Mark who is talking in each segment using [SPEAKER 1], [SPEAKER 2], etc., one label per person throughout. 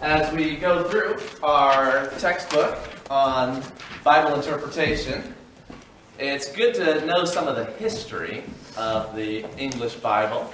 [SPEAKER 1] as we go through our textbook on Bible interpretation, it's good to know some of the history of the English Bible,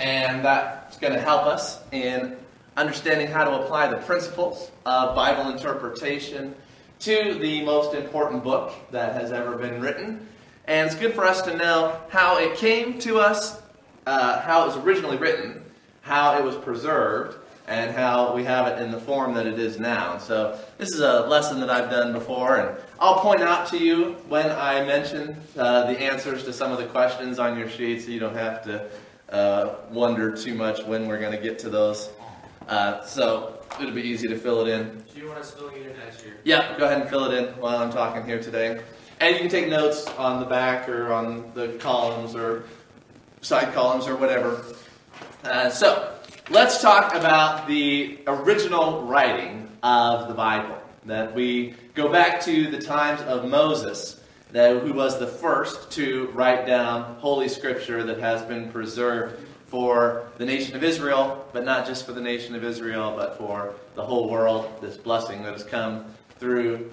[SPEAKER 1] and that's going to help us in understanding how to apply the principles of Bible interpretation to the most important book that has ever been written. And it's good for us to know how it came to us, uh, how it was originally written, how it was preserved, and how we have it in the form that it is now. So, this is a lesson that I've done before, and I'll point out to you when I mention uh, the answers to some of the questions on your sheet so you don't have to uh, wonder too much when we're going to get to those. Uh, so, it'll be easy to fill it in.
[SPEAKER 2] Do you want us filling it in next year?
[SPEAKER 1] Yeah, go ahead and fill it in while I'm talking here today. And you can take notes on the back or on the columns or side columns or whatever. Uh, so, let's talk about the original writing of the Bible. That we go back to the times of Moses, that, who was the first to write down Holy Scripture that has been preserved for the nation of Israel, but not just for the nation of Israel, but for the whole world, this blessing that has come through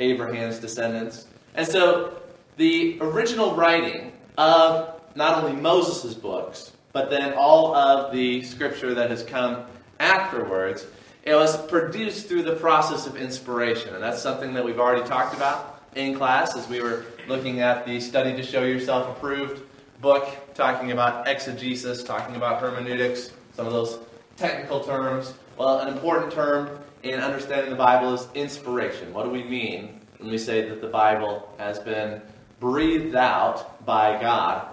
[SPEAKER 1] Abraham's descendants. And so the original writing of not only Moses' books, but then all of the scripture that has come afterwards, it was produced through the process of inspiration. And that's something that we've already talked about in class as we were looking at the Study to Show Yourself Approved book, talking about exegesis, talking about hermeneutics, some of those technical terms. Well, an important term in understanding the Bible is inspiration. What do we mean when we say that the Bible has been breathed out by God?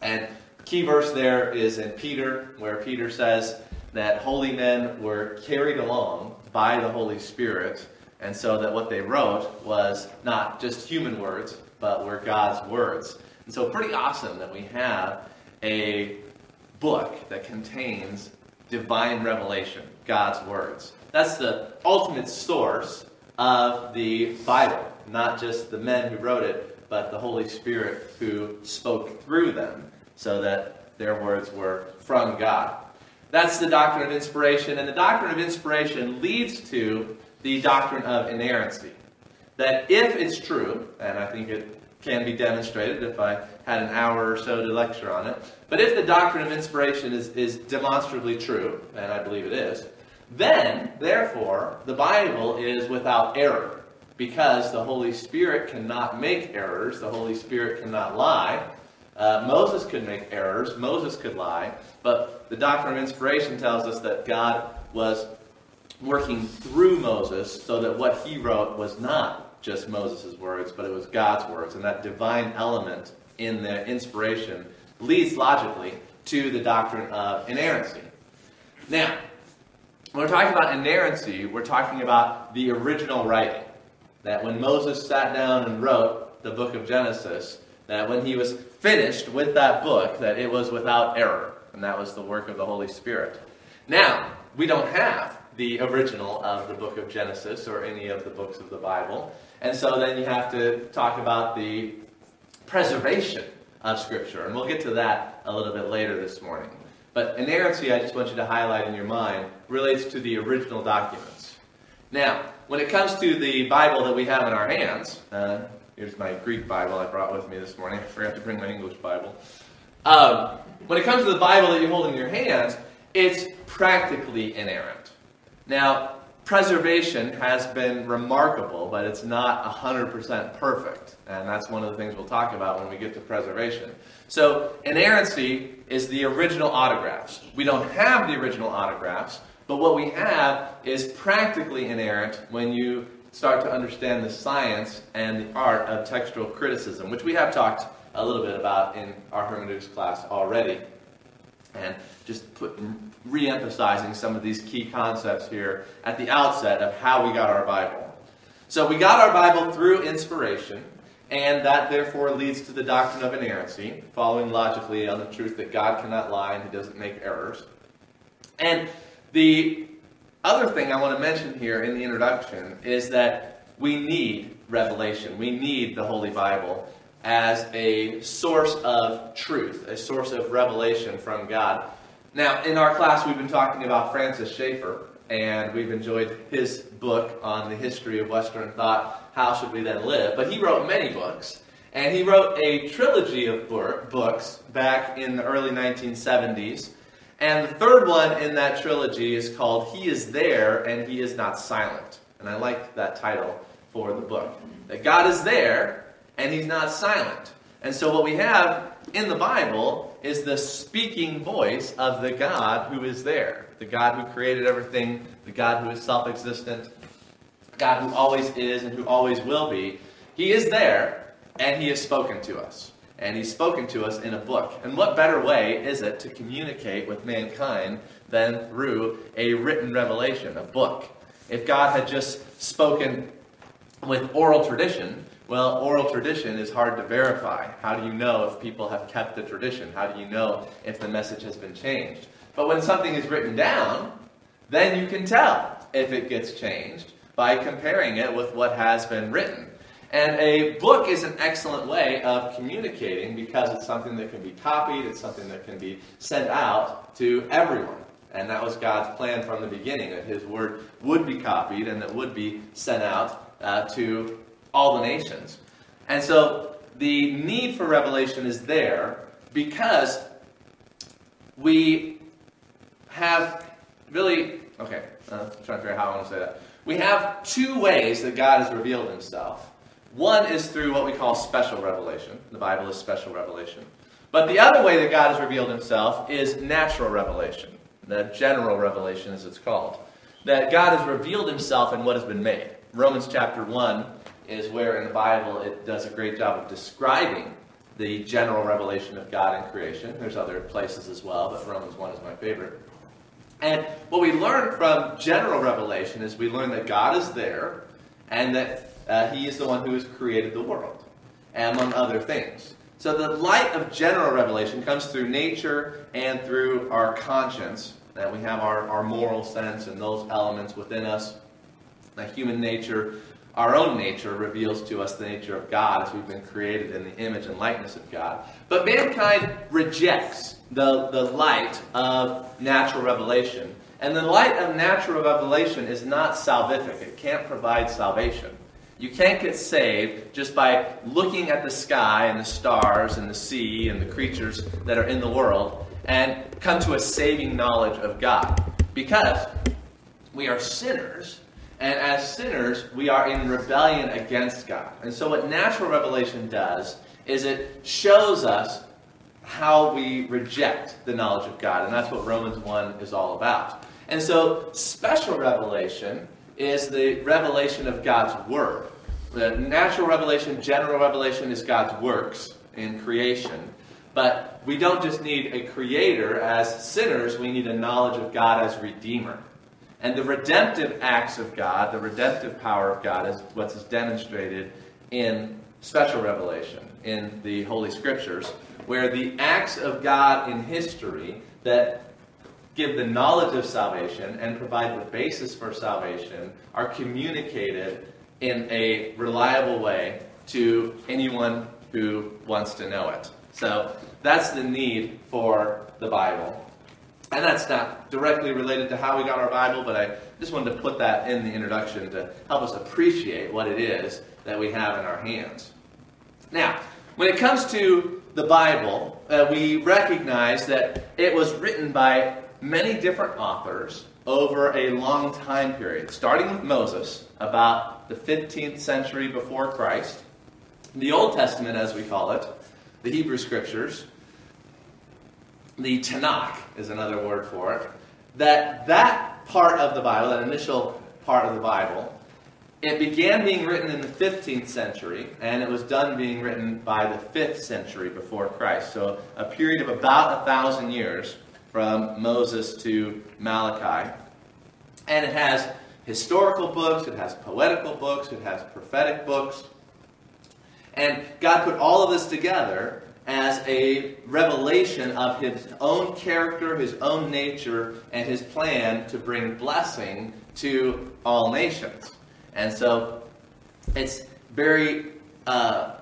[SPEAKER 1] And key verse there is in Peter, where Peter says that holy men were carried along by the Holy Spirit, and so that what they wrote was not just human words, but were God's words. And so, pretty awesome that we have a book that contains divine revelation, God's words. That's the ultimate source of the Bible, not just the men who wrote it, but the Holy Spirit who spoke through them so that their words were from God. That's the doctrine of inspiration, and the doctrine of inspiration leads to the doctrine of inerrancy. That if it's true, and I think it can be demonstrated if I had an hour or so to lecture on it, but if the doctrine of inspiration is, is demonstrably true, and I believe it is, then, therefore, the Bible is without error. Because the Holy Spirit cannot make errors, the Holy Spirit cannot lie, uh, Moses could make errors, Moses could lie, but the doctrine of inspiration tells us that God was working through Moses so that what he wrote was not just Moses' words, but it was God's words. And that divine element in the inspiration leads logically to the doctrine of inerrancy. Now, when we're talking about inerrancy, we're talking about the original writing. That when Moses sat down and wrote the book of Genesis, that when he was finished with that book, that it was without error, and that was the work of the Holy Spirit. Now, we don't have the original of the book of Genesis or any of the books of the Bible, and so then you have to talk about the preservation of Scripture, and we'll get to that a little bit later this morning. But inerrancy, I just want you to highlight in your mind, relates to the original documents. Now, when it comes to the Bible that we have in our hands, uh, Here's my Greek Bible I brought with me this morning. I forgot to bring my English Bible. Um, when it comes to the Bible that you hold in your hands, it's practically inerrant. Now, preservation has been remarkable, but it's not 100% perfect. And that's one of the things we'll talk about when we get to preservation. So, inerrancy is the original autographs. We don't have the original autographs, but what we have is practically inerrant when you start to understand the science and the art of textual criticism, which we have talked a little bit about in our hermeneutics class already. And just put, re-emphasizing some of these key concepts here at the outset of how we got our Bible. So we got our Bible through inspiration, and that therefore leads to the doctrine of inerrancy, following logically on the truth that God cannot lie and He doesn't make errors. And the other thing I want to mention here in the introduction is that we need revelation. We need the Holy Bible as a source of truth, a source of revelation from God. Now, in our class, we've been talking about Francis Schaeffer, and we've enjoyed his book on the history of Western thought, How Should We Then Live? But he wrote many books, and he wrote a trilogy of books back in the early 1970s. And the third one in that trilogy is called He Is There and He Is Not Silent. And I like that title for the book. That God is there and He's not silent. And so what we have in the Bible is the speaking voice of the God who is there. The God who created everything, the God who is self existent, God who always is and who always will be. He is there and He has spoken to us. And He's spoken to us in a book. And what better way is it to communicate with mankind than through a written revelation, a book? If God had just spoken with oral tradition, well, oral tradition is hard to verify. How do you know if people have kept the tradition? How do you know if the message has been changed? But when something is written down, then you can tell if it gets changed by comparing it with what has been written. And a book is an excellent way of communicating because it's something that can be copied, it's something that can be sent out to everyone. And that was God's plan from the beginning that His word would be copied and that would be sent out uh, to all the nations. And so the need for revelation is there because we have really, okay, uh, I'm trying to figure out how I want to say that. We have two ways that God has revealed himself. One is through what we call special revelation. The Bible is special revelation. But the other way that God has revealed himself is natural revelation, the general revelation as it's called. That God has revealed himself in what has been made. Romans chapter 1 is where in the Bible it does a great job of describing the general revelation of God in creation. There's other places as well, but Romans 1 is my favorite. And what we learn from general revelation is we learn that God is there and that uh, He is the one who has created the world, among other things. So the light of general revelation comes through nature and through our conscience, that we have our, our moral sense and those elements within us, the human nature our own nature reveals to us the nature of God as we've been created in the image and likeness of God. But mankind rejects the, the light of natural revelation. And the light of natural revelation is not salvific, it can't provide salvation. You can't get saved just by looking at the sky and the stars and the sea and the creatures that are in the world and come to a saving knowledge of God. Because we are sinners and as sinners, we are in rebellion against God. And so, what natural revelation does is it shows us how we reject the knowledge of God. And that's what Romans 1 is all about. And so, special revelation is the revelation of God's Word. The natural revelation, general revelation, is God's works in creation. But we don't just need a creator as sinners, we need a knowledge of God as Redeemer. And the redemptive acts of God, the redemptive power of God, is what's demonstrated in special revelation, in the Holy Scriptures, where the acts of God in history that give the knowledge of salvation and provide the basis for salvation are communicated in a reliable way to anyone who wants to know it. So that's the need for the Bible. And that's not directly related to how we got our Bible, but I just wanted to put that in the introduction to help us appreciate what it is that we have in our hands. Now, when it comes to the Bible, uh, we recognize that it was written by many different authors over a long time period, starting with Moses, about the 15th century before Christ. The Old Testament, as we call it, the Hebrew Scriptures, the Tanakh is another word for it, that that part of the Bible, that initial part of the Bible, it began being written in the 15th century, and it was done being written by the 5th century before Christ. So a period of about a thousand years from Moses to Malachi. And it has historical books, it has poetical books, it has prophetic books. And God put all of this together as a revelation of his own character, his own nature, and his plan to bring blessing to all nations. And so it's very uh,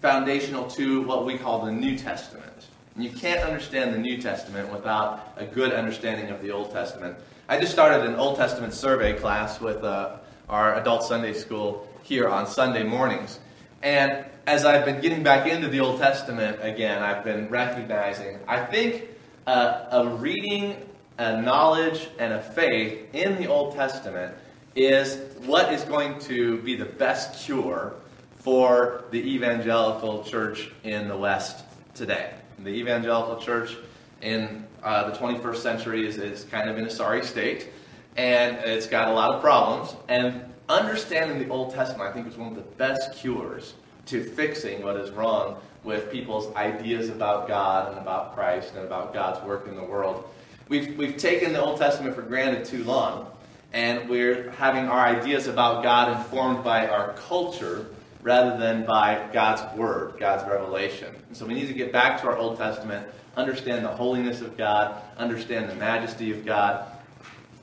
[SPEAKER 1] foundational to what we call the New Testament. And you can't understand the New Testament without a good understanding of the Old Testament. I just started an Old Testament survey class with uh, our adult Sunday school here on Sunday mornings. And as I've been getting back into the Old Testament again, I've been recognizing, I think uh, a reading, a knowledge, and a faith in the Old Testament is what is going to be the best cure for the evangelical church in the West today. The evangelical church in uh, the 21st century is, is kind of in a sorry state, and it's got a lot of problems. And understanding the Old Testament, I think, is one of the best cures to fixing what is wrong with people's ideas about God and about Christ and about God's work in the world. We've, we've taken the Old Testament for granted too long, and we're having our ideas about God informed by our culture rather than by God's Word, God's revelation. And so we need to get back to our Old Testament understand the holiness of God, understand the majesty of God,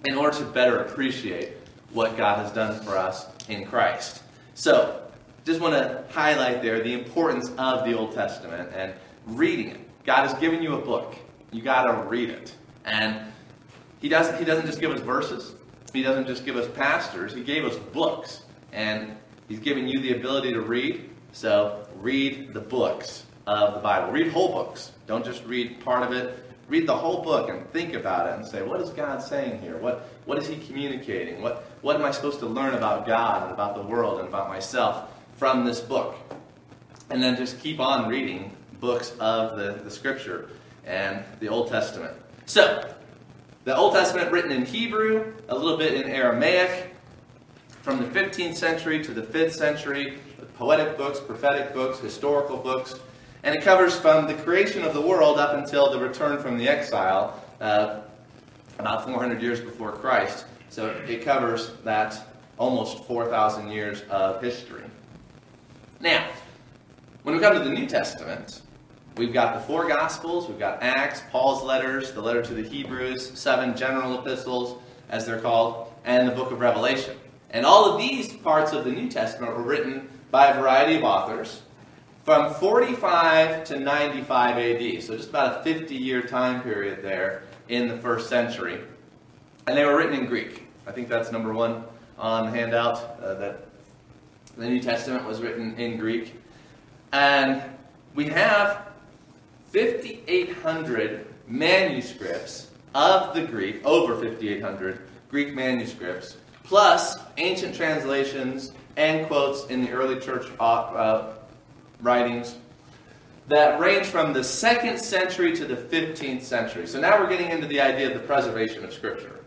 [SPEAKER 1] in order to better appreciate what God has done for us in Christ. So, just want to highlight there the importance of the Old Testament and reading it. God has given you a book. You got to read it. And he doesn't, he doesn't just give us verses. He doesn't just give us pastors. He gave us books. And He's given you the ability to read. So read the books of the Bible. Read whole books. Don't just read part of it. Read the whole book and think about it and say, what is God saying here? What, what is He communicating? What, what am I supposed to learn about God and about the world and about myself from this book? And then just keep on reading books of the, the Scripture and the Old Testament. So, the Old Testament written in Hebrew, a little bit in Aramaic, from the 15th century to the 5th century, poetic books, prophetic books, historical books, and it covers from the creation of the world up until the return from the exile, uh, about 400 years before Christ. So it covers that almost 4,000 years of history. Now, when we come to the New Testament, we've got the four Gospels, we've got Acts, Paul's letters, the letter to the Hebrews, seven general epistles, as they're called, and the book of Revelation. And all of these parts of the New Testament were written by a variety of authors from 45 to 95 AD, so just about a 50 year time period there in the first century. And they were written in Greek. I think that's number one on the handout, uh, that the New Testament was written in Greek. And we have 5,800 manuscripts of the Greek, over 5,800 Greek manuscripts, plus ancient translations and quotes in the early church uh, writings that range from the second century to the 15th century. So now we're getting into the idea of the preservation of Scripture.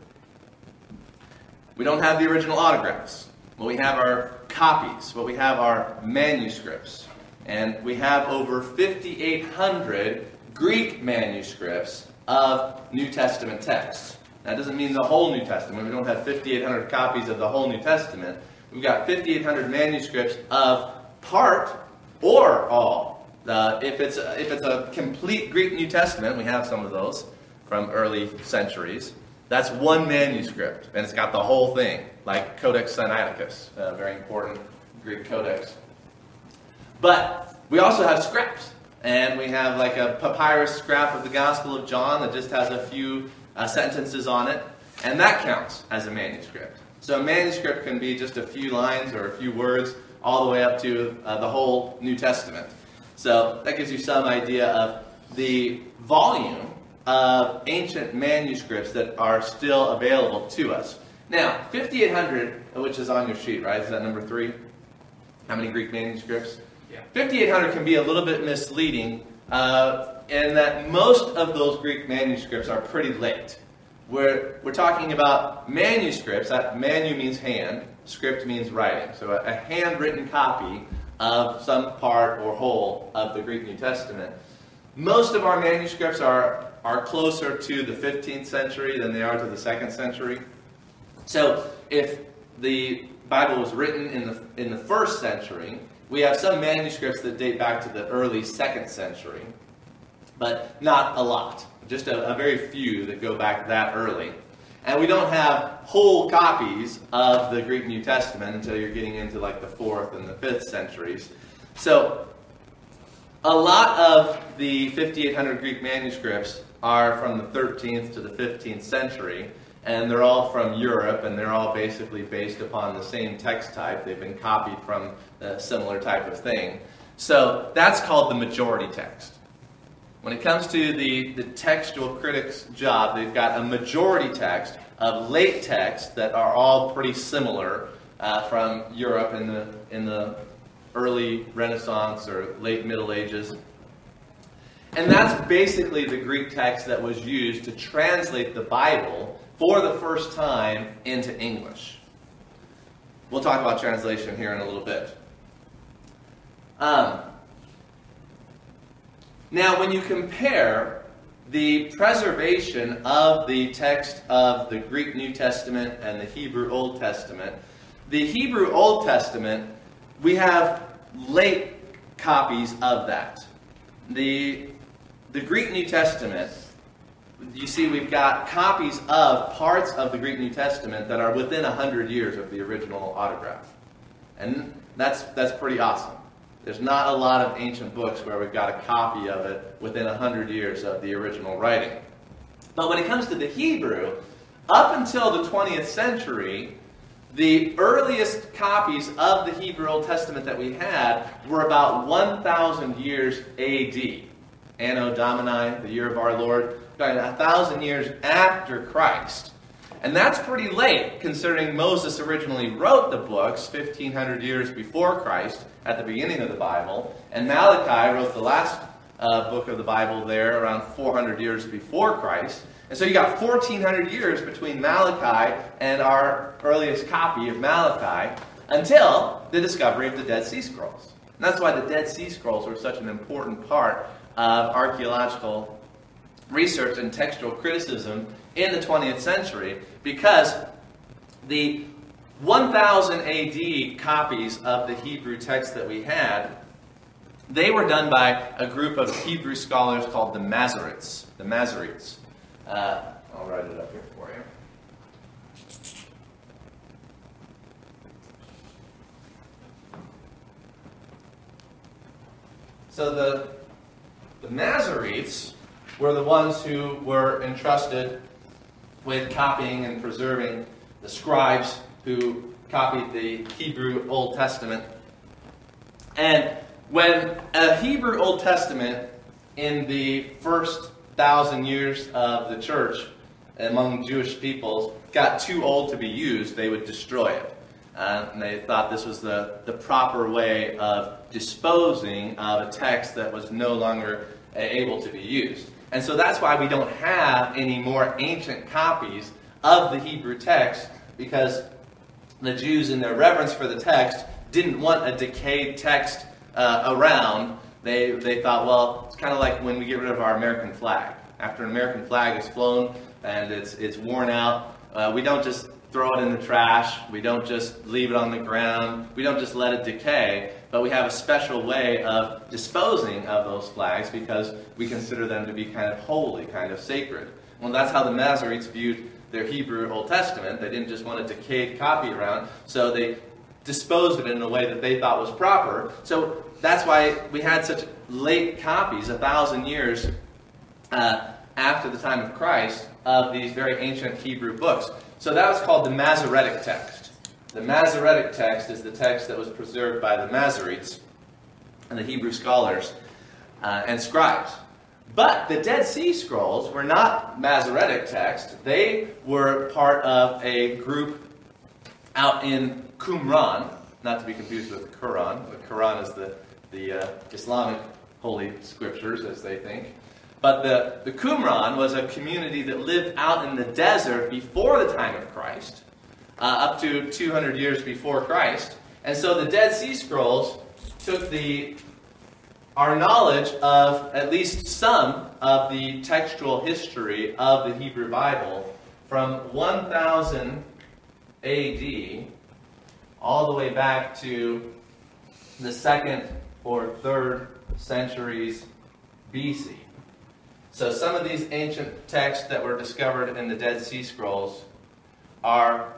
[SPEAKER 1] We don't have the original autographs, but we have our copies, but we have our manuscripts. And we have over 5,800 Greek manuscripts of New Testament texts. That doesn't mean the whole New Testament. We don't have 5,800 copies of the whole New Testament. We've got 5,800 manuscripts of part or all. Uh, if, it's a, if it's a complete Greek New Testament, we have some of those from early centuries. That's one manuscript, and it's got the whole thing, like Codex Sinaiticus, a very important Greek codex. But we also have scraps, and we have like a papyrus scrap of the Gospel of John that just has a few uh, sentences on it, and that counts as a manuscript. So a manuscript can be just a few lines or a few words, all the way up to uh, the whole New Testament. So that gives you some idea of the volume of ancient manuscripts that are still available to us. Now, 5,800, which is on your sheet, right? Is that number three? How many Greek manuscripts? Yeah. 5,800 can be a little bit misleading uh, in that most of those Greek manuscripts are pretty late. We're, we're talking about manuscripts, that manu means hand, script means writing. So a, a handwritten copy of some part or whole of the Greek New Testament. Most of our manuscripts are, are closer to the 15th century than they are to the second century. So if the Bible was written in the, in the first century, we have some manuscripts that date back to the early second century, but not a lot. Just a, a very few that go back that early. And we don't have whole copies of the Greek New Testament until you're getting into like the fourth and the fifth centuries. So, a lot of the 5,800 Greek manuscripts are from the 13th to the 15th century, and they're all from Europe, and they're all basically based upon the same text type. They've been copied from a similar type of thing. So that's called the majority text. When it comes to the, the textual critic's job, they've got a majority text of late texts that are all pretty similar uh, from Europe in the, in the early Renaissance or late Middle Ages. And that's basically the Greek text that was used to translate the Bible for the first time into English. We'll talk about translation here in a little bit. Um, now, when you compare the preservation of the text of the Greek New Testament and the Hebrew Old Testament, the Hebrew Old Testament, we have late copies of that. The, the Greek New Testament, you see, we've got copies of parts of the Greek New Testament that are within 100 years of the original autograph. And that's, that's pretty awesome. There's not a lot of ancient books where we've got a copy of it within 100 years of the original writing. But when it comes to the Hebrew, up until the 20th century, the earliest copies of the Hebrew Old Testament that we had were about 1,000 years AD. Anno Domini, the year of our Lord, a thousand years after Christ. And that's pretty late, considering Moses originally wrote the books 1,500 years before Christ at the beginning of the Bible, and Malachi wrote the last uh, book of the Bible there around 400 years before Christ. And so you got 1,400 years between Malachi and our earliest copy of Malachi until the discovery of the Dead Sea Scrolls. And that's why the Dead Sea Scrolls were such an important part of archaeological research and textual criticism in the 20th century because the 1000 AD copies of the Hebrew text that we had, they were done by a group of Hebrew scholars called the Masoretes. The Masoretes. Uh, I'll write it up here for you. So the, the Masoretes were the ones who were entrusted with copying and preserving the scribes who copied the Hebrew Old Testament. And when a Hebrew Old Testament in the first thousand years of the church among Jewish peoples got too old to be used, they would destroy it. Uh, and they thought this was the, the proper way of disposing of a text that was no longer able to be used. And so that's why we don't have any more ancient copies of the Hebrew text, because the Jews, in their reverence for the text, didn't want a decayed text uh, around. They, they thought, well, it's kind of like when we get rid of our American flag. After an American flag is flown and it's, it's worn out, uh, we don't just throw it in the trash. We don't just leave it on the ground. We don't just let it decay. But we have a special way of disposing of those flags because we consider them to be kind of holy, kind of sacred. Well, that's how the Masoretes viewed their Hebrew Old Testament. They didn't just want a decayed copy around, so they disposed of it in a way that they thought was proper. So that's why we had such late copies, a thousand years uh, after the time of Christ, of these very ancient Hebrew books. So that was called the Masoretic text. The Masoretic text is the text that was preserved by the Masoretes and the Hebrew scholars uh, and scribes. But the Dead Sea Scrolls were not Masoretic text. They were part of a group out in Qumran, not to be confused with Quran. The Quran is the, the uh, Islamic holy scriptures, as they think. But the, the Qumran was a community that lived out in the desert before the time of Christ, uh, up to 200 years before Christ. And so the Dead Sea Scrolls took the our knowledge of at least some of the textual history of the Hebrew Bible from 1000 AD all the way back to the second or third centuries BC. So some of these ancient texts that were discovered in the Dead Sea Scrolls are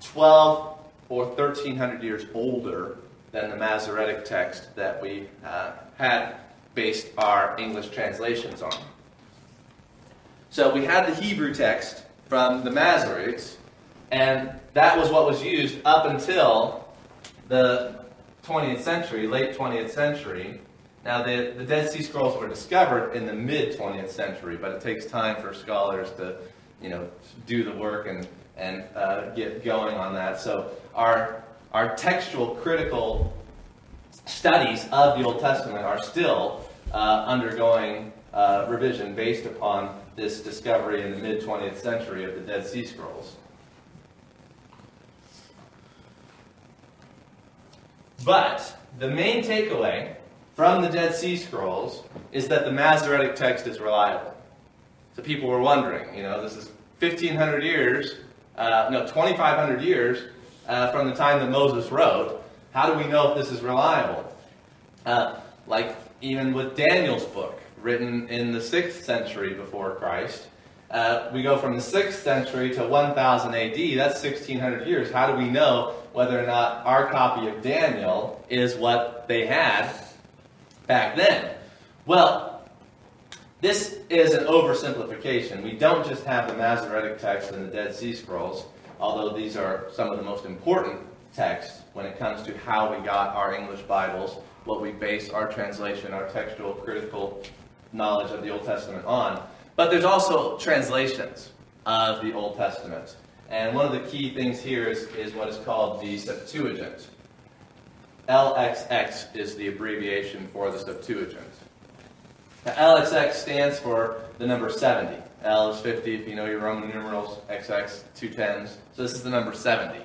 [SPEAKER 1] 12 or 1300 years older than the Masoretic text that we uh, had based our English translations on. So we had the Hebrew text from the Masoretes, and that was what was used up until the 20th century, late 20th century. Now, the, the Dead Sea Scrolls were discovered in the mid 20th century, but it takes time for scholars to, you know, do the work and, and uh, get going on that. So, our, our textual critical studies of the Old Testament are still uh, undergoing uh, revision based upon this discovery in the mid 20th century of the Dead Sea Scrolls. But the main takeaway from the Dead Sea Scrolls is that the Masoretic text is reliable. So people were wondering, you know, this is 1,500 years, uh, no, 2,500 years uh, from the time that Moses wrote. How do we know if this is reliable? Uh, like even with Daniel's book, written in the 6th century before Christ, uh, we go from the 6th century to 1000 AD, that's 1600 years. How do we know whether or not our copy of Daniel is what they had back then? Well, this is an oversimplification. We don't just have the Masoretic text and the Dead Sea Scrolls, although these are some of the most important texts when it comes to how we got our English Bibles, what we base our translation, our textual critical knowledge of the Old Testament on. But there's also translations of the Old Testament. And one of the key things here is, is what is called the Septuagint. LXX is the abbreviation for the Septuagint. Now, LXX stands for the number 70. L is 50 if you know your Roman numerals, XX, two tens. So this is the number 70.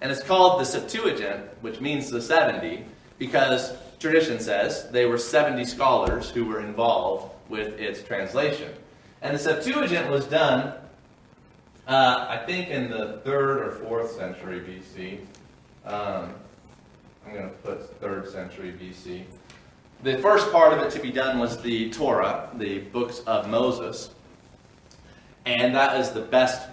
[SPEAKER 1] And it's called the Septuagint, which means the 70, because tradition says they were 70 scholars who were involved with its translation. And the Septuagint was done, uh, I think, in the third or fourth century BC. Um, I'm going to put third century BC. The first part of it to be done was the Torah, the books of Moses. And that is the best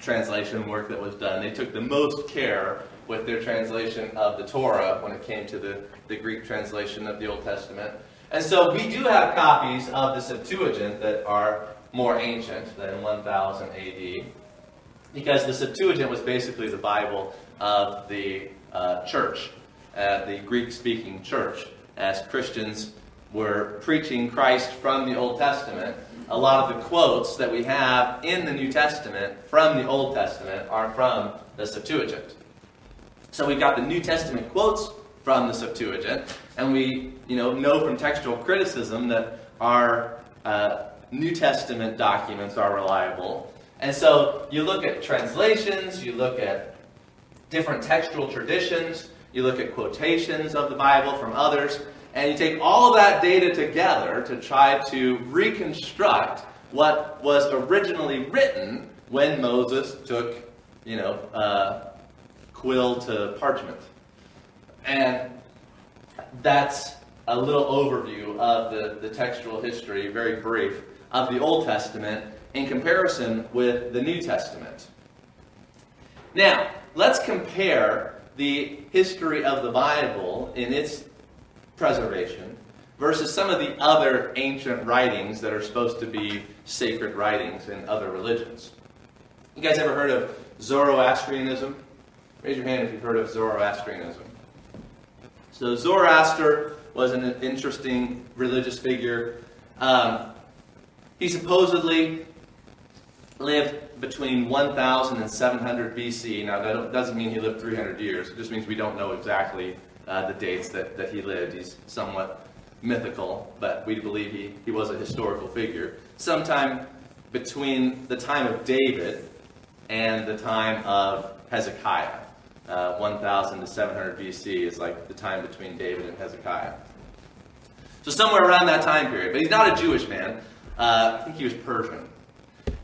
[SPEAKER 1] translation work that was done. They took the most care with their translation of the Torah when it came to the, the Greek translation of the Old Testament. And so we do have copies of the Septuagint that are more ancient than 1000 AD, because the Septuagint was basically the Bible of the uh, church, uh, the Greek speaking church, as Christians were preaching Christ from the Old Testament. A lot of the quotes that we have in the New Testament from the Old Testament are from the Septuagint. So we've got the New Testament quotes from the Septuagint, and we you know, know from textual criticism that our uh, New Testament documents are reliable. And so you look at translations, you look at different textual traditions, you look at quotations of the Bible from others, and you take all of that data together to try to reconstruct what was originally written when Moses took, you know, uh, quill to parchment. And that's a little overview of the, the textual history, very brief, of the Old Testament in comparison with the New Testament. Now, let's compare the history of the Bible in its preservation versus some of the other ancient writings that are supposed to be sacred writings in other religions. You guys ever heard of Zoroastrianism? Raise your hand if you've heard of Zoroastrianism. So, Zoroaster was an interesting religious figure. Um, he supposedly lived between 1000 and 700 BC. Now, that doesn't mean he lived 300 years. It just means we don't know exactly uh, the dates that, that he lived. He's somewhat mythical, but we believe he, he was a historical figure. Sometime between the time of David and the time of Hezekiah. Uh, 1000 to 700 BC is like the time between David and Hezekiah. So somewhere around that time period. But he's not a Jewish man. Uh, I think he was Persian.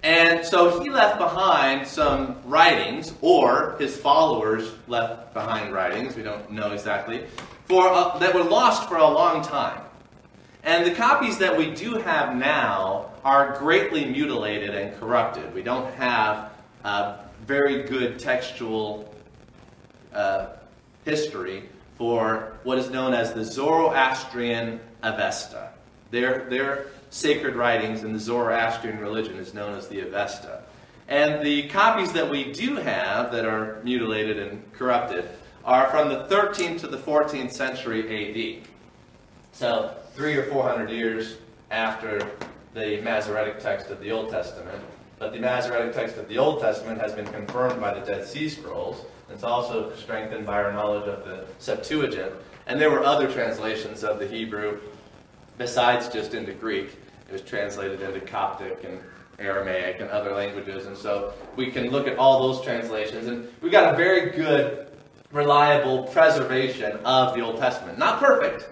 [SPEAKER 1] And so he left behind some writings, or his followers left behind writings, we don't know exactly, for uh, that were lost for a long time. And the copies that we do have now are greatly mutilated and corrupted. We don't have uh, very good textual uh, history for what is known as the Zoroastrian Avesta. Their, their sacred writings in the Zoroastrian religion is known as the Avesta. And the copies that we do have that are mutilated and corrupted are from the 13th to the 14th century AD. So, three or four hundred years after the Masoretic text of the Old Testament. But the Masoretic text of the Old Testament has been confirmed by the Dead Sea Scrolls. It's also strengthened by our knowledge of the Septuagint. And there were other translations of the Hebrew besides just into Greek. It was translated into Coptic and Aramaic and other languages. And so we can look at all those translations. And we've got a very good, reliable preservation of the Old Testament. Not perfect.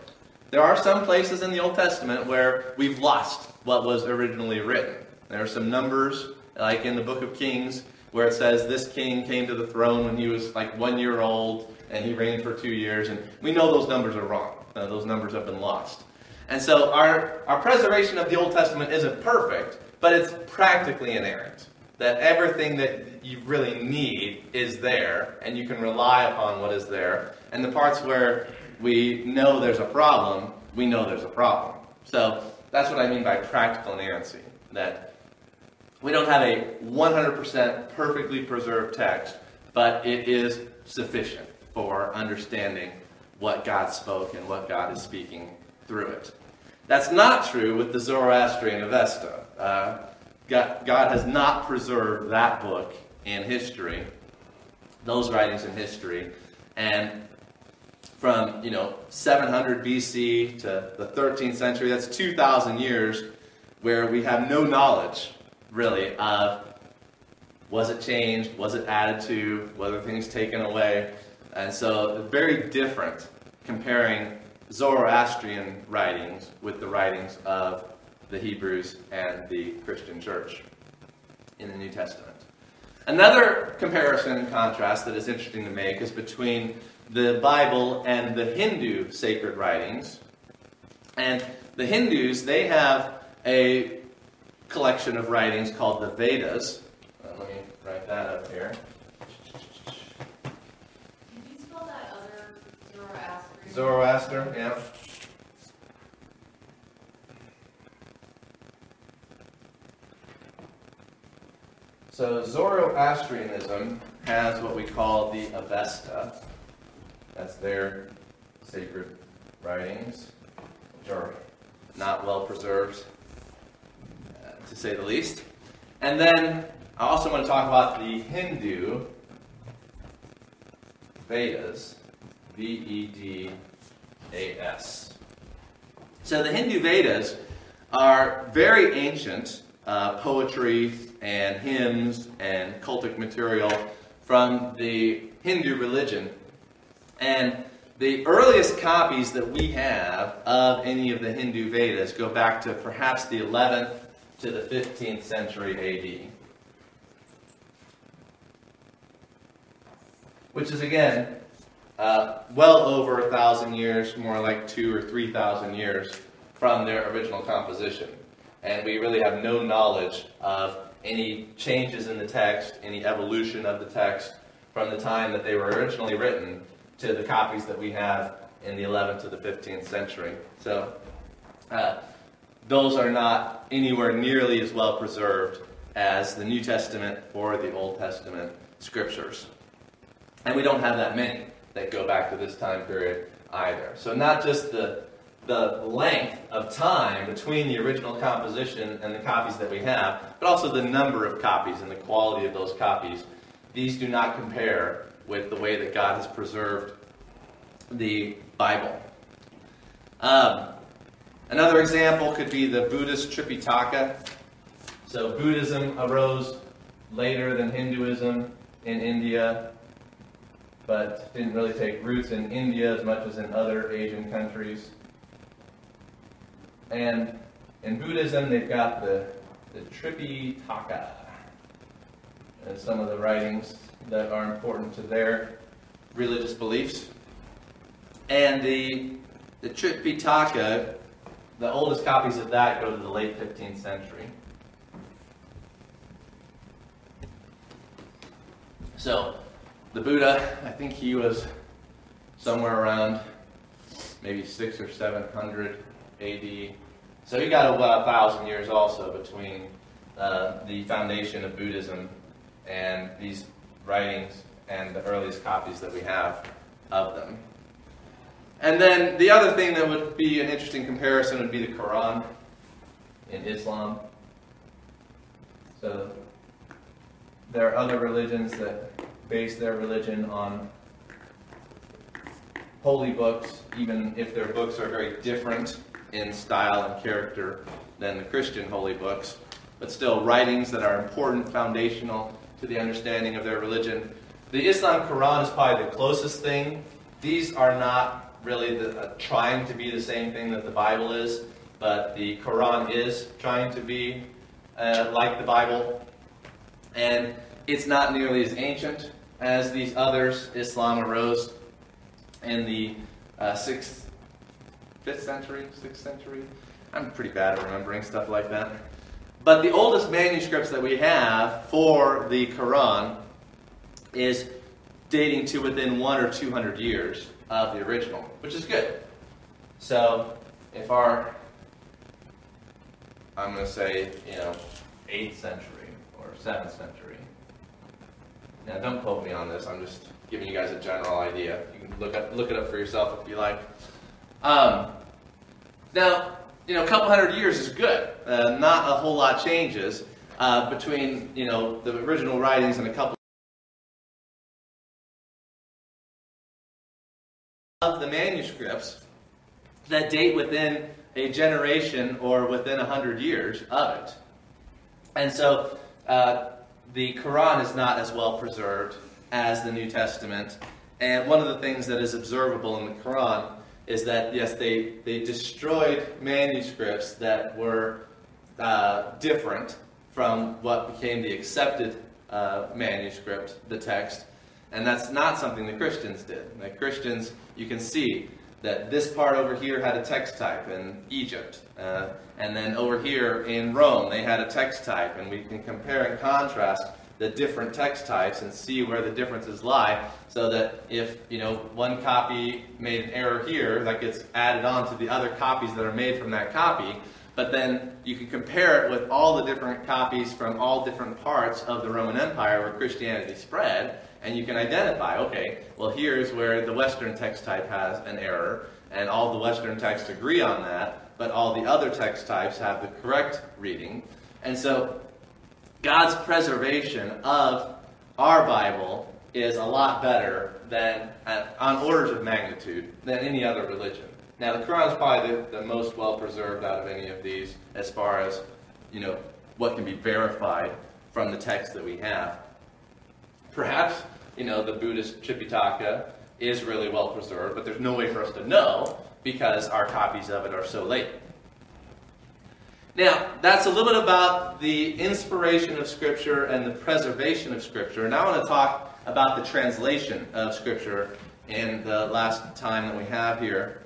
[SPEAKER 1] There are some places in the Old Testament where we've lost what was originally written. There are some numbers, like in the book of Kings, where it says this king came to the throne when he was like one year old and he reigned for two years. And we know those numbers are wrong. Uh, those numbers have been lost. And so our, our preservation of the Old Testament isn't perfect, but it's practically inerrant. That everything that you really need is there, and you can rely upon what is there. And the parts where we know there's a problem, we know there's a problem. So that's what I mean by practical inerrancy. That we don't have a 100% perfectly preserved text, but it is sufficient for understanding what God spoke and what God is speaking through it. That's not true with the Zoroastrian Avesta. Uh, God, God has not preserved that book in history, those writings in history, and from you know 700 BC to the 13th century, that's 2,000 years where we have no knowledge really of was it changed, was it added to, whether things taken away, and so very different comparing Zoroastrian writings with the writings of the Hebrews and the Christian church in the New Testament. Another comparison and contrast that is interesting to make is between the Bible and the Hindu sacred writings. And the Hindus, they have a collection of writings called the Vedas. Uh, let me write that up here. Zoroaster, yeah. So Zoroastrianism has what we call the Avesta. That's their sacred writings, which are not well preserved, uh, to say the least. And then I also want to talk about the Hindu Vedas. V E D A S. So the Hindu Vedas are very ancient uh, poetry and hymns and cultic material from the Hindu religion. And the earliest copies that we have of any of the Hindu Vedas go back to perhaps the 11th to the 15th century AD. Which is, again, uh, well over a thousand years, more like two or three thousand years from their original composition. And we really have no knowledge of any changes in the text, any evolution of the text from the time that they were originally written to the copies that we have in the 11th to the 15th century. So uh, those are not anywhere nearly as well preserved as the New Testament or the Old Testament scriptures. And we don't have that many that go back to this time period either. So not just the the length of time between the original composition and the copies that we have, but also the number of copies and the quality of those copies. These do not compare with the way that God has preserved the Bible. Um, another example could be the Buddhist Tripitaka. So Buddhism arose later than Hinduism in India but didn't really take roots in India as much as in other Asian countries. And in Buddhism, they've got the, the Tripitaka and some of the writings that are important to their religious beliefs. And the, the Tripitaka, the oldest copies of that go to the late 15th century. So, the Buddha, I think he was somewhere around maybe six or seven hundred AD. So he got about a thousand years also between uh, the foundation of Buddhism and these writings and the earliest copies that we have of them. And then the other thing that would be an interesting comparison would be the Quran in Islam. So there are other religions that base their religion on holy books, even if their books are very different in style and character than the Christian holy books, but still writings that are important, foundational to the understanding of their religion. The Islam Quran is probably the closest thing. These are not really the, uh, trying to be the same thing that the Bible is, but the Quran is trying to be uh, like the Bible. And it's not nearly as ancient as these others. Islam arose in the uh, sixth, fifth century, sixth century. I'm pretty bad at remembering stuff like that. But the oldest manuscripts that we have for the Quran is dating to within one or two hundred years of the original, which is good. So if our, I'm going to say, you know, 8th century or 7th century. Now, don't quote me on this. I'm just giving you guys a general idea. You can look, up, look it up for yourself if you like. Um, now, you know, a couple hundred years is good. Uh, not a whole lot changes uh, between, you know, the original writings and a couple of the manuscripts that date within a generation or within a hundred years of it. And so uh, the Quran is not as well preserved as the New Testament. And one of the things that is observable in the Quran is that, yes, they, they destroyed manuscripts that were uh, different from what became the accepted uh, manuscript, the text. And that's not something the Christians did. The Christians, you can see that this part over here had a text type in Egypt. Uh, and then over here in Rome, they had a text type. And we can compare and contrast the different text types and see where the differences lie so that if you know one copy made an error here that gets added on to the other copies that are made from that copy but then you can compare it with all the different copies from all different parts of the roman empire where christianity spread and you can identify okay well here's where the western text type has an error and all the western texts agree on that but all the other text types have the correct reading and so God's preservation of our Bible is a lot better than, on orders of magnitude, than any other religion. Now, the Quran is probably the, the most well preserved out of any of these as far as, you know, what can be verified from the text that we have. Perhaps, you know, the Buddhist Tripitaka is really well preserved, but there's no way for us to know because our copies of it are so late. Now, that's a little bit about the inspiration of Scripture and the preservation of Scripture. Now I want to talk about the translation of Scripture in the last time that we have here.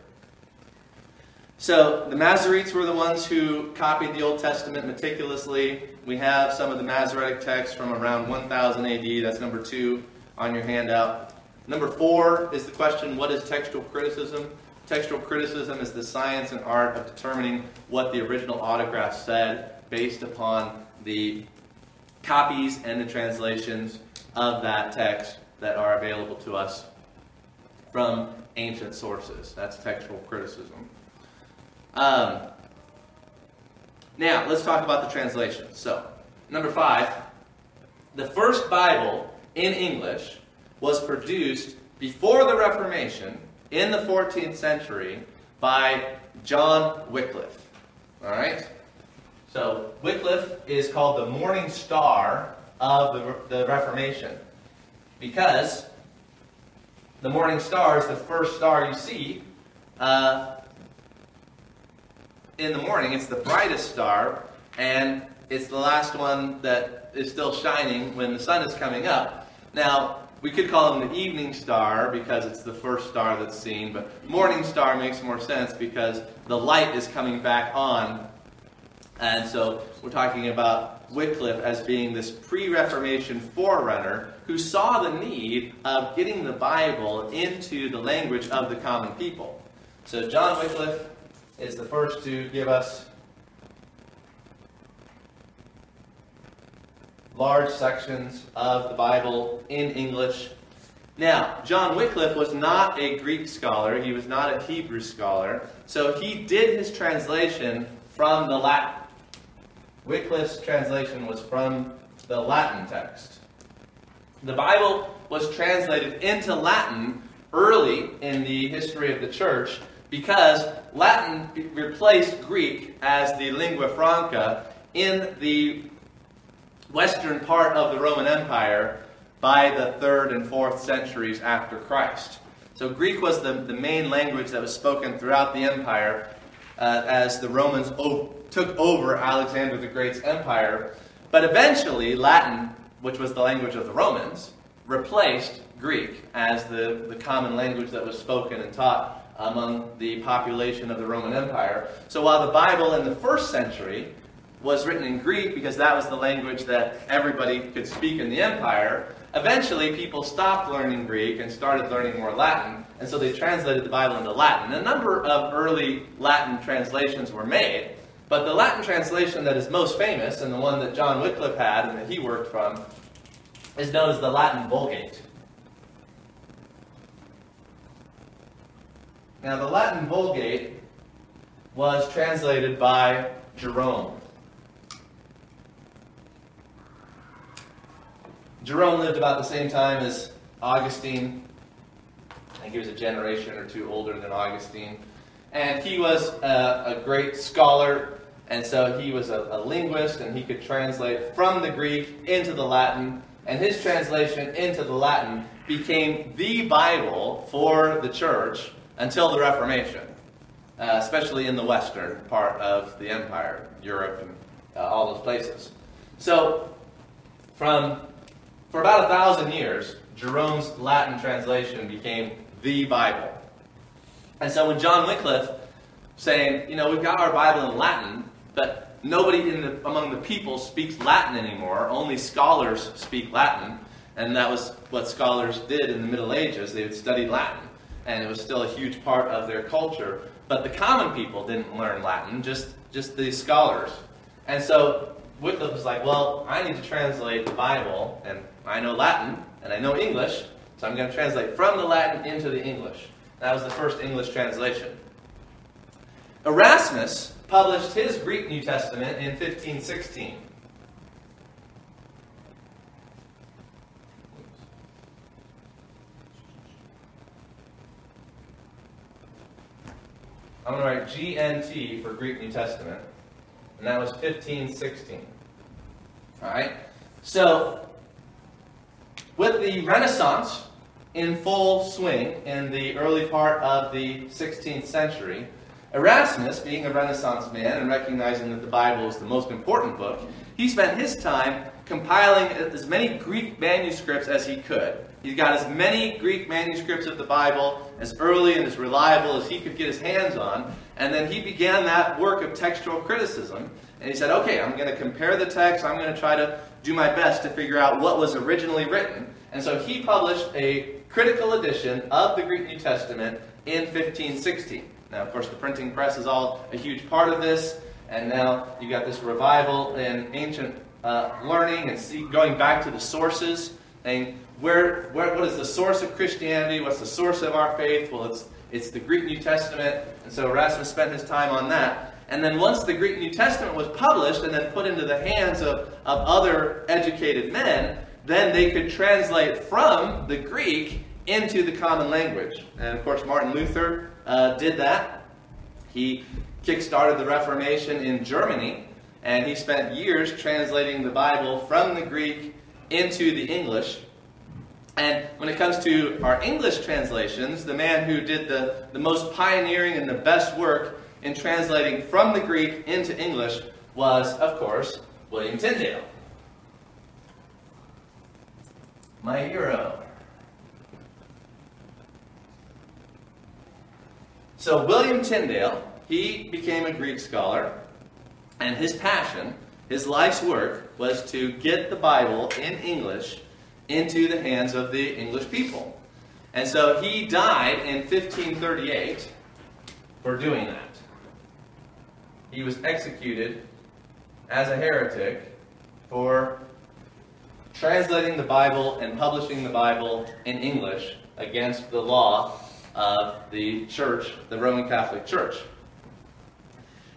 [SPEAKER 1] So, the Masoretes were the ones who copied the Old Testament meticulously. We have some of the Masoretic texts from around 1000 AD. That's number two on your handout. Number four is the question what is textual criticism? Textual criticism is the science and art of determining what the original autograph said based upon the copies and the translations of that text that are available to us from ancient sources. That's textual criticism. Um, now, let's talk about the translation. So, number five, the first Bible in English was produced before the Reformation in the 14th century by John Wycliffe. All right? So, Wycliffe is called the morning star of the, the Reformation because the morning star is the first star you see uh, in the morning. It's the brightest star, and it's the last one that is still shining when the sun is coming up. Now, we could call him the evening star because it's the first star that's seen, but morning star makes more sense because the light is coming back on. And so we're talking about Wycliffe as being this pre Reformation forerunner who saw the need of getting the Bible into the language of the common people. So John Wycliffe is the first to give us large sections of the Bible in English. Now, John Wycliffe was not a Greek scholar, he was not a Hebrew scholar, so he did his translation from the Latin. Wycliffe's translation was from the Latin text. The Bible was translated into Latin early in the history of the church because Latin replaced Greek as the lingua franca in the western part of the Roman Empire by the third and fourth centuries after Christ. So Greek was the, the main language that was spoken throughout the empire uh, as the Romans o- took over Alexander the Great's empire. But eventually, Latin, which was the language of the Romans, replaced Greek as the, the common language that was spoken and taught among the population of the Roman Empire. So while the Bible in the first century was written in Greek because that was the language that everybody could speak in the empire, eventually people stopped learning Greek and started learning more Latin, and so they translated the Bible into Latin. A number of early Latin translations were made, but the Latin translation that is most famous, and the one that John Wycliffe had and that he worked from, is known as the Latin Vulgate. Now, the Latin Vulgate was translated by Jerome. Jerome lived about the same time as Augustine. I think he was a generation or two older than Augustine. And he was a, a great scholar, and so he was a, a linguist, and he could translate from the Greek into the Latin. And his translation into the Latin became the Bible for the church until the Reformation, uh, especially in the western part of the empire, Europe, and uh, all those places. So, from for about a thousand years, Jerome's Latin translation became the Bible. And so when John Wycliffe saying, you know, we've got our Bible in Latin, but nobody the, among the people speaks Latin anymore, only scholars speak Latin, and that was what scholars did in the Middle Ages. They would study Latin, and it was still a huge part of their culture. But the common people didn't learn Latin, just, just the scholars. And so Wycliffe was like, well, I need to translate the Bible, and I know Latin, and I know English, so I'm going to translate from the Latin into the English. That was the first English translation. Erasmus published his Greek New Testament in 1516. I'm going to write GNT for Greek New Testament and that was 1516. All right? So, with the Renaissance in full swing in the early part of the 16th century, Erasmus, being a Renaissance man and recognizing that the Bible is the most important book, he spent his time compiling as many Greek manuscripts as he could. He's got as many Greek manuscripts of the Bible as early and as reliable as he could get his hands on. And then he began that work of textual criticism. And he said, okay, I'm going to compare the text. I'm going to try to do my best to figure out what was originally written. And so he published a critical edition of the Greek New Testament in 1516. Now, of course, the printing press is all a huge part of this. And now you got this revival in ancient uh, learning and see, going back to the sources, saying, where, where, what is the source of Christianity? What's the source of our faith? Well, it's, it's the Greek New Testament. And so Erasmus spent his time on that. And then once the Greek New Testament was published and then put into the hands of, of other educated men, then they could translate from the Greek into the common language. And of course, Martin Luther uh, did that. He kickstarted the Reformation in Germany, and he spent years translating the Bible from the Greek into the English. And when it comes to our English translations, the man who did the, the most pioneering and the best work in translating from the Greek into English was, of course, William Tyndale. My hero. So, William Tyndale, he became a Greek scholar, and his passion, his life's work, was to get the Bible in English into the hands of the English people. And so he died in 1538 for doing that. He was executed as a heretic for translating the Bible and publishing the Bible in English against the law of the church, the Roman Catholic Church.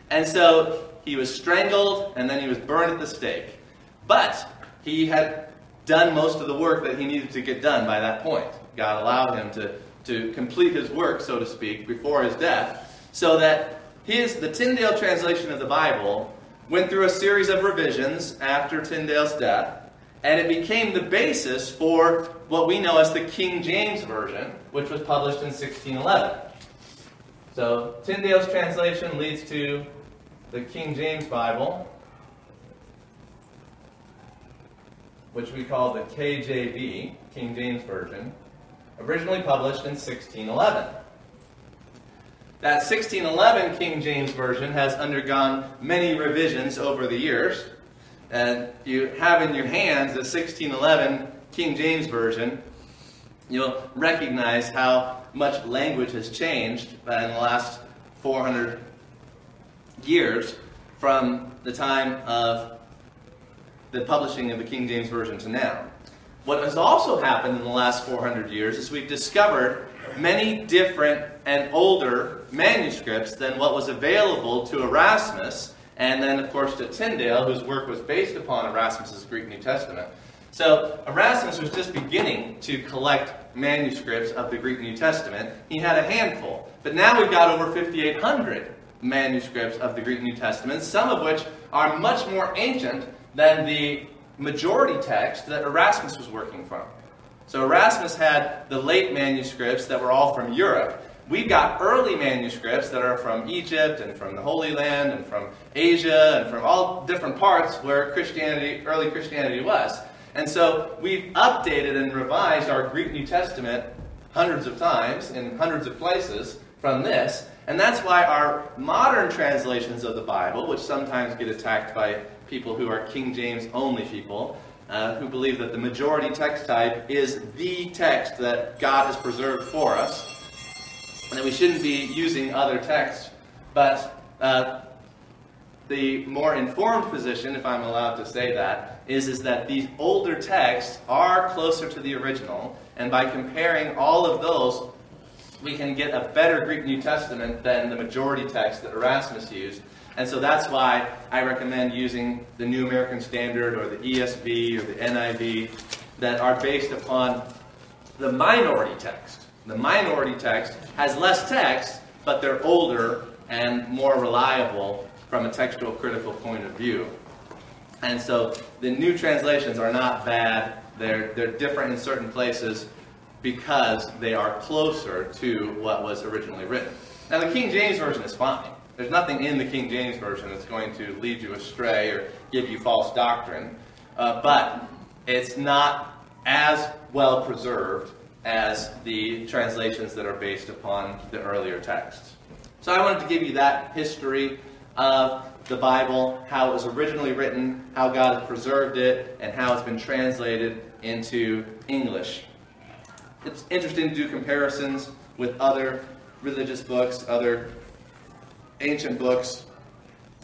[SPEAKER 1] And so he was strangled and then he was burned at the stake. But he had done most of the work that he needed to get done by that point. God allowed him to, to complete his work, so to speak, before his death, so that his the Tyndale translation of the Bible went through a series of revisions after Tyndale's death, and it became the basis for what we know as the King James Version, which was published in 1611. So Tyndale's translation leads to the King James Bible, which we call the KJV, King James Version, originally published in 1611. That 1611 King James Version has undergone many revisions over the years. And you have in your hands the 1611 King James Version. You'll recognize how much language has changed in the last 400 years from the time of the publishing of the King James Version to now. What has also happened in the last 400 years is we've discovered many different and older manuscripts than what was available to Erasmus, and then, of course, to Tyndale, whose work was based upon Erasmus's Greek New Testament. So, Erasmus was just beginning to collect manuscripts of the Greek New Testament. He had a handful, but now we've got over 5,800 manuscripts of the Greek New Testament, some of which are much more ancient than the majority text that Erasmus was working from. So Erasmus had the late manuscripts that were all from Europe. We've got early manuscripts that are from Egypt and from the Holy Land and from Asia and from all different parts where Christianity, early Christianity was. And so we've updated and revised our Greek New Testament hundreds of times in hundreds of places from this. And that's why our modern translations of the Bible, which sometimes get attacked by people who are King James only people, uh, who believe that the majority text type is the text that God has preserved for us, and that we shouldn't be using other texts. But uh, the more informed position, if I'm allowed to say that, is, is that these older texts are closer to the original, and by comparing all of those, we can get a better Greek New Testament than the majority text that Erasmus used. And so that's why I recommend using the New American Standard or the ESV or the NIV that are based upon the minority text. The minority text has less text, but they're older and more reliable from a textual critical point of view. And so the new translations are not bad. They're, they're different in certain places because they are closer to what was originally written. Now, the King James Version is fine. There's nothing in the King James Version that's going to lead you astray or give you false doctrine, uh, but it's not as well preserved as the translations that are based upon the earlier texts. So I wanted to give you that history of the Bible, how it was originally written, how God has preserved it, and how it's been translated into English. It's interesting to do comparisons with other religious books, other ancient books.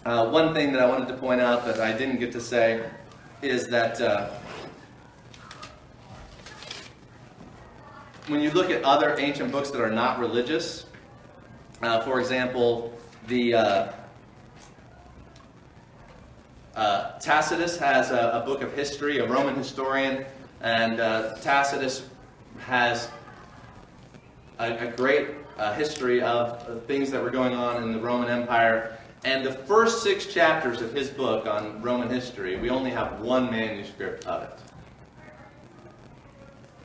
[SPEAKER 1] Uh, one thing that I wanted to point out that I didn't get to say is that uh, when you look at other ancient books that are not religious, uh, for example, the uh, uh, Tacitus has a, a, book of history, a Roman historian, and uh, Tacitus has a, a great uh, history of things that were going on in the Roman Empire. And the first six chapters of his book on Roman history, we only have one manuscript of it.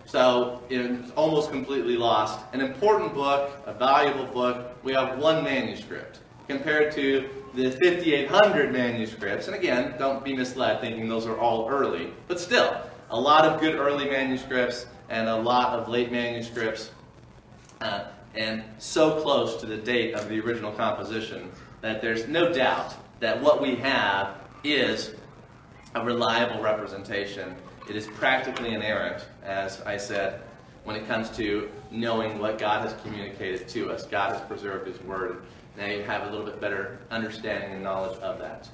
[SPEAKER 1] So it's almost completely lost. An important book, a valuable book, we have one manuscript compared to the 5,800 manuscripts. And again, don't be misled thinking those are all early, but still, a lot of good early manuscripts and a lot of late manuscripts. Uh, and so close to the date of the original composition that there's no doubt that what we have is a reliable representation. It is practically inerrant, as I said, when it comes to knowing what God has communicated to us. God has preserved His Word. Now you have a little bit better understanding and knowledge of that.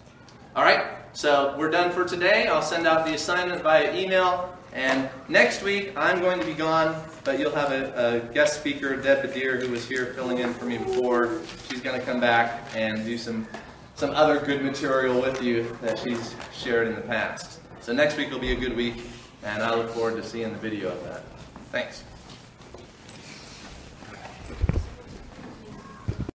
[SPEAKER 1] All right, so we're done for today. I'll send out the assignment via email. And next week, I'm going to be gone, but you'll have a, a guest speaker, Deb Badir, who was here filling in for me before. She's going to come back and do some, some other good material with you that she's shared in the past. So next week will be a good week, and I look forward to seeing the video of that. Thanks.